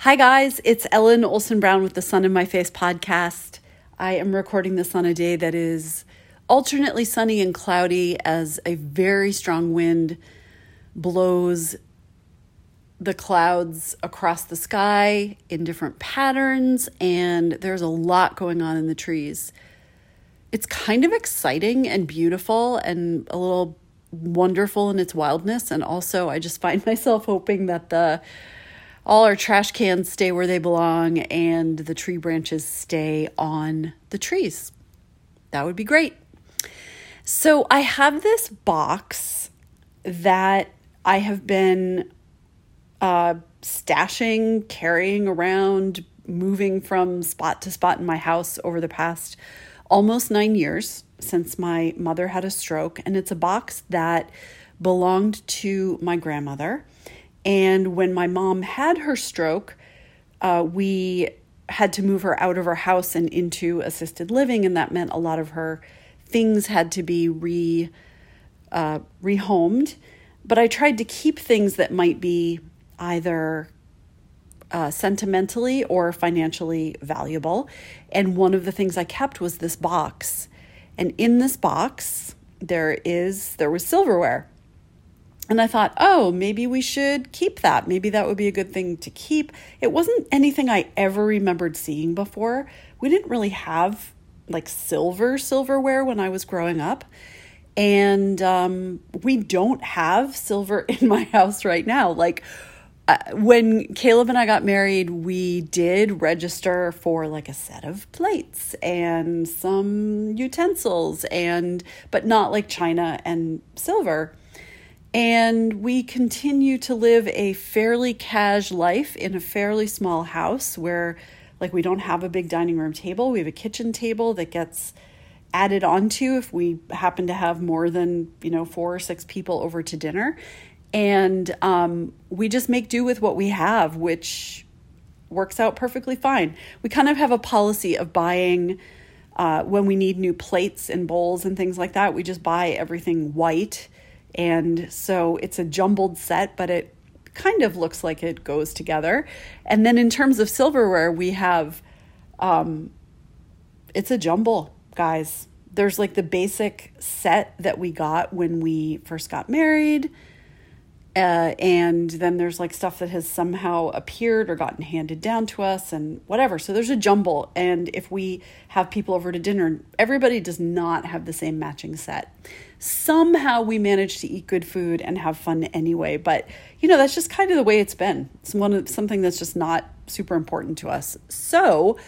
Hi, guys. It's Ellen Olson Brown with the Sun in My Face podcast. I am recording this on a day that is alternately sunny and cloudy as a very strong wind blows the clouds across the sky in different patterns, and there's a lot going on in the trees. It's kind of exciting and beautiful and a little wonderful in its wildness. And also, I just find myself hoping that the all our trash cans stay where they belong and the tree branches stay on the trees. That would be great. So, I have this box that I have been uh, stashing, carrying around, moving from spot to spot in my house over the past almost nine years since my mother had a stroke. And it's a box that belonged to my grandmother. And when my mom had her stroke, uh, we had to move her out of her house and into assisted living, and that meant a lot of her things had to be re uh, rehomed. But I tried to keep things that might be either uh, sentimentally or financially valuable. And one of the things I kept was this box. And in this box, there is there was silverware. And I thought, oh, maybe we should keep that. Maybe that would be a good thing to keep. It wasn't anything I ever remembered seeing before. We didn't really have like silver silverware when I was growing up. And um, we don't have silver in my house right now. Like uh, when Caleb and I got married, we did register for like a set of plates and some utensils and but not like china and silver. And we continue to live a fairly cash life in a fairly small house where, like, we don't have a big dining room table. We have a kitchen table that gets added onto if we happen to have more than, you know, four or six people over to dinner. And um, we just make do with what we have, which works out perfectly fine. We kind of have a policy of buying. Uh, when we need new plates and bowls and things like that, we just buy everything white and so it's a jumbled set, but it kind of looks like it goes together. And then in terms of silverware, we have um, it's a jumble, guys. There's like the basic set that we got when we first got married. Uh, and then there's like stuff that has somehow appeared or gotten handed down to us and whatever. So there's a jumble. And if we have people over to dinner, everybody does not have the same matching set somehow we manage to eat good food and have fun anyway. But you know, that's just kind of the way it's been. It's one of something that's just not super important to us. So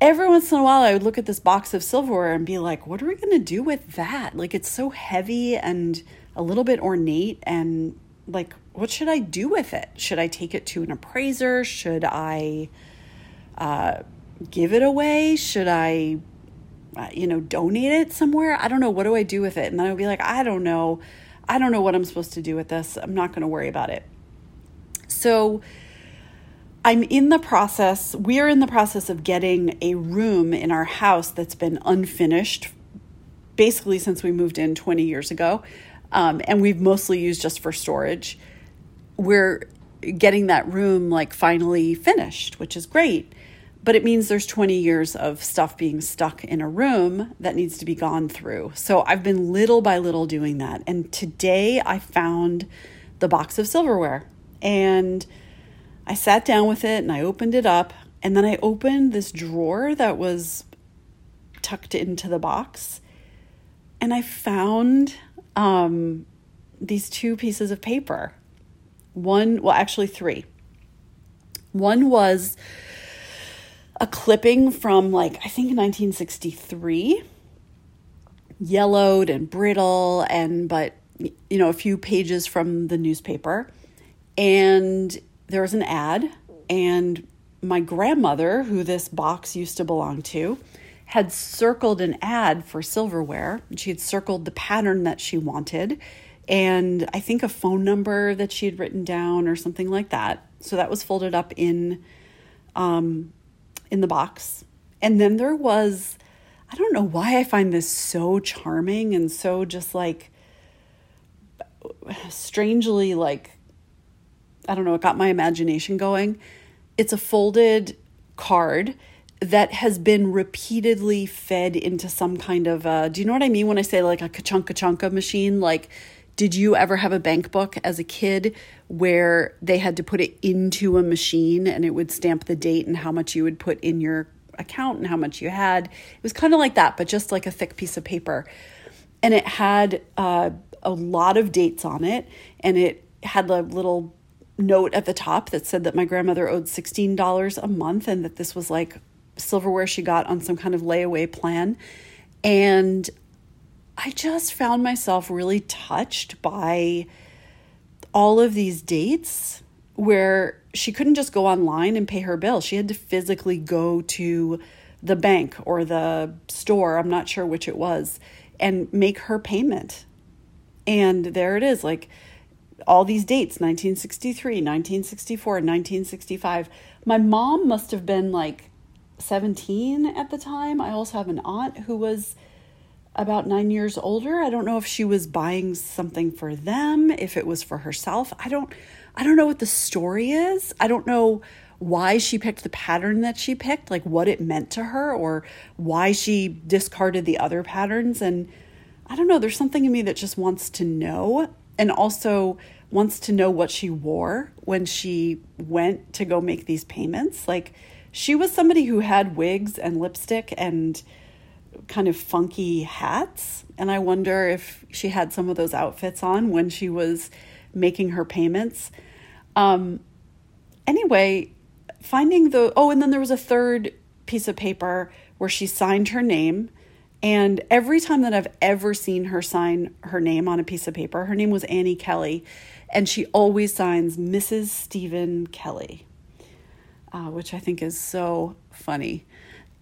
every once in a while I would look at this box of silverware and be like, what are we gonna do with that? Like it's so heavy and a little bit ornate and like what should I do with it? Should I take it to an appraiser? Should I uh, give it away? Should I uh, you know, donate it somewhere. I don't know. What do I do with it? And then I would be like, I don't know. I don't know what I'm supposed to do with this. I'm not going to worry about it. So I'm in the process, we are in the process of getting a room in our house that's been unfinished basically since we moved in 20 years ago. Um, and we've mostly used just for storage. We're getting that room like finally finished, which is great but it means there's 20 years of stuff being stuck in a room that needs to be gone through. So I've been little by little doing that. And today I found the box of silverware and I sat down with it and I opened it up. And then I opened this drawer that was tucked into the box. And I found um, these two pieces of paper. One, well, actually, three. One was a clipping from like, I think 1963, yellowed and brittle, and but, you know, a few pages from the newspaper. And there was an ad, and my grandmother, who this box used to belong to, had circled an ad for silverware. She had circled the pattern that she wanted and I think a phone number that she had written down or something like that. So that was folded up in um, in the box. And then there was, I don't know why I find this so charming and so just like strangely like, I don't know, it got my imagination going. it's a folded card that has been repeatedly fed into some kind of uh, do you know what I mean when I say like a kachunka chunka machine? Like, did you ever have a bank book as a kid where they had to put it into a machine and it would stamp the date and how much you would put in your account and how much you had? It was kind of like that, but just like a thick piece of paper. And it had uh, a lot of dates on it and it had a little note at the top that said that my grandmother owed $16 a month and that this was like silverware she got on some kind of layaway plan. And I just found myself really touched by all of these dates where she couldn't just go online and pay her bill. She had to physically go to the bank or the store, I'm not sure which it was, and make her payment. And there it is, like all these dates 1963, 1964, 1965. My mom must have been like 17 at the time. I also have an aunt who was about nine years older. I don't know if she was buying something for them, if it was for herself. I don't I don't know what the story is. I don't know why she picked the pattern that she picked, like what it meant to her, or why she discarded the other patterns. And I don't know, there's something in me that just wants to know and also wants to know what she wore when she went to go make these payments. Like, she was somebody who had wigs and lipstick and kind of funky hats. And I wonder if she had some of those outfits on when she was making her payments. Um, anyway, finding the, oh, and then there was a third piece of paper where she signed her name and every time that I've ever seen her sign her name on a piece of paper, her name was Annie Kelly, and she always signs Mrs. Stephen Kelly, uh, which I think is so funny.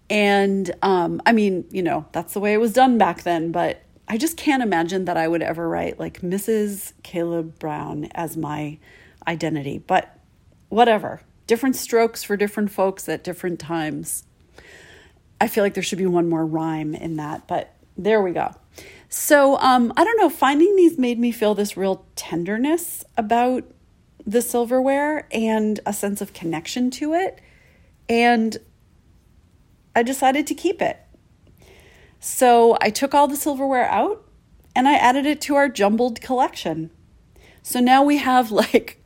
And um, I mean, you know, that's the way it was done back then, but I just can't imagine that I would ever write like Mrs. Caleb Brown as my identity. But whatever, different strokes for different folks at different times. I feel like there should be one more rhyme in that, but there we go. So, um, I don't know, finding these made me feel this real tenderness about the silverware and a sense of connection to it. And I decided to keep it. So, I took all the silverware out and I added it to our jumbled collection. So now we have like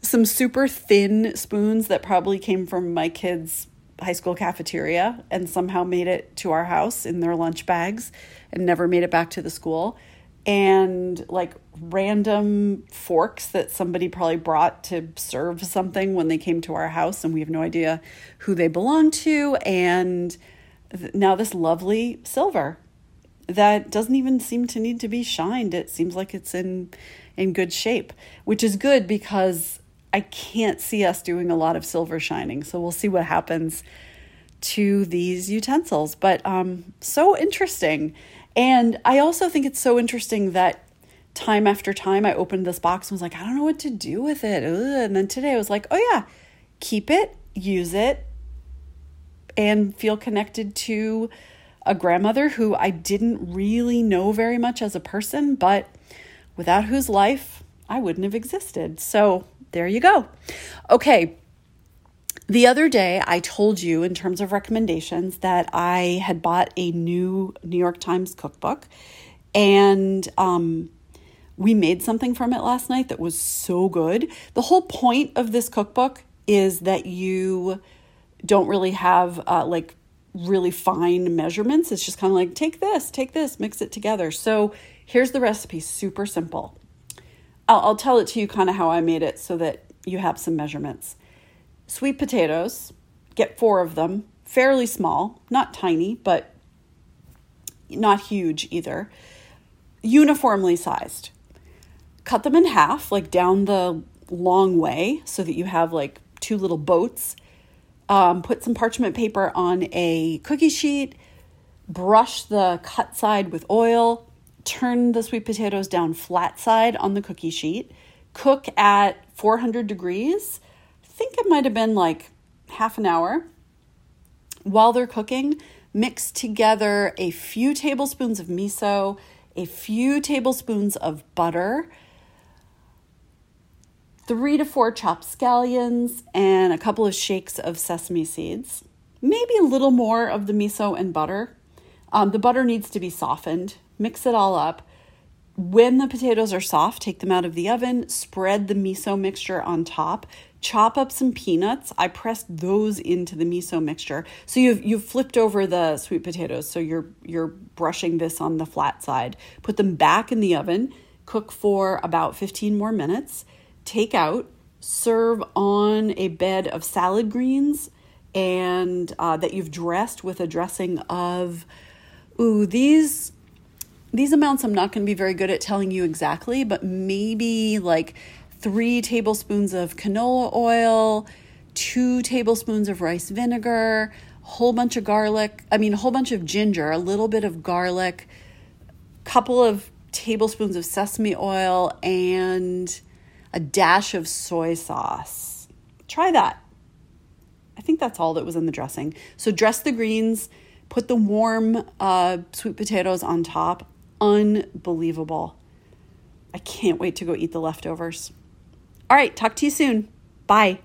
some super thin spoons that probably came from my kids' high school cafeteria and somehow made it to our house in their lunch bags and never made it back to the school. And like random forks that somebody probably brought to serve something when they came to our house, and we have no idea who they belong to. And now this lovely silver that doesn't even seem to need to be shined. It seems like it's in in good shape, which is good because I can't see us doing a lot of silver shining. So we'll see what happens to these utensils. But um, so interesting. And I also think it's so interesting that time after time I opened this box and was like, I don't know what to do with it. Ugh. And then today I was like, oh yeah, keep it, use it, and feel connected to a grandmother who I didn't really know very much as a person, but without whose life I wouldn't have existed. So there you go. Okay. The other day, I told you in terms of recommendations that I had bought a new New York Times cookbook and um, we made something from it last night that was so good. The whole point of this cookbook is that you don't really have uh, like really fine measurements. It's just kind of like take this, take this, mix it together. So here's the recipe super simple. I'll, I'll tell it to you kind of how I made it so that you have some measurements. Sweet potatoes, get four of them, fairly small, not tiny, but not huge either, uniformly sized. Cut them in half, like down the long way, so that you have like two little boats. Um, put some parchment paper on a cookie sheet, brush the cut side with oil, turn the sweet potatoes down flat side on the cookie sheet, cook at 400 degrees. I think it might have been like half an hour. While they're cooking, mix together a few tablespoons of miso, a few tablespoons of butter, three to four chopped scallions, and a couple of shakes of sesame seeds. Maybe a little more of the miso and butter. Um, the butter needs to be softened. Mix it all up. When the potatoes are soft, take them out of the oven, spread the miso mixture on top, chop up some peanuts. I pressed those into the miso mixture. So you've you've flipped over the sweet potatoes. So you're you're brushing this on the flat side. Put them back in the oven, cook for about 15 more minutes. Take out, serve on a bed of salad greens and uh, that you've dressed with a dressing of ooh these these amounts I'm not going to be very good at telling you exactly, but maybe like three tablespoons of canola oil, two tablespoons of rice vinegar, a whole bunch of garlic, I mean, a whole bunch of ginger, a little bit of garlic, couple of tablespoons of sesame oil, and a dash of soy sauce. Try that. I think that's all that was in the dressing. So dress the greens, put the warm uh, sweet potatoes on top unbelievable. I can't wait to go eat the leftovers. All right, talk to you soon. Bye.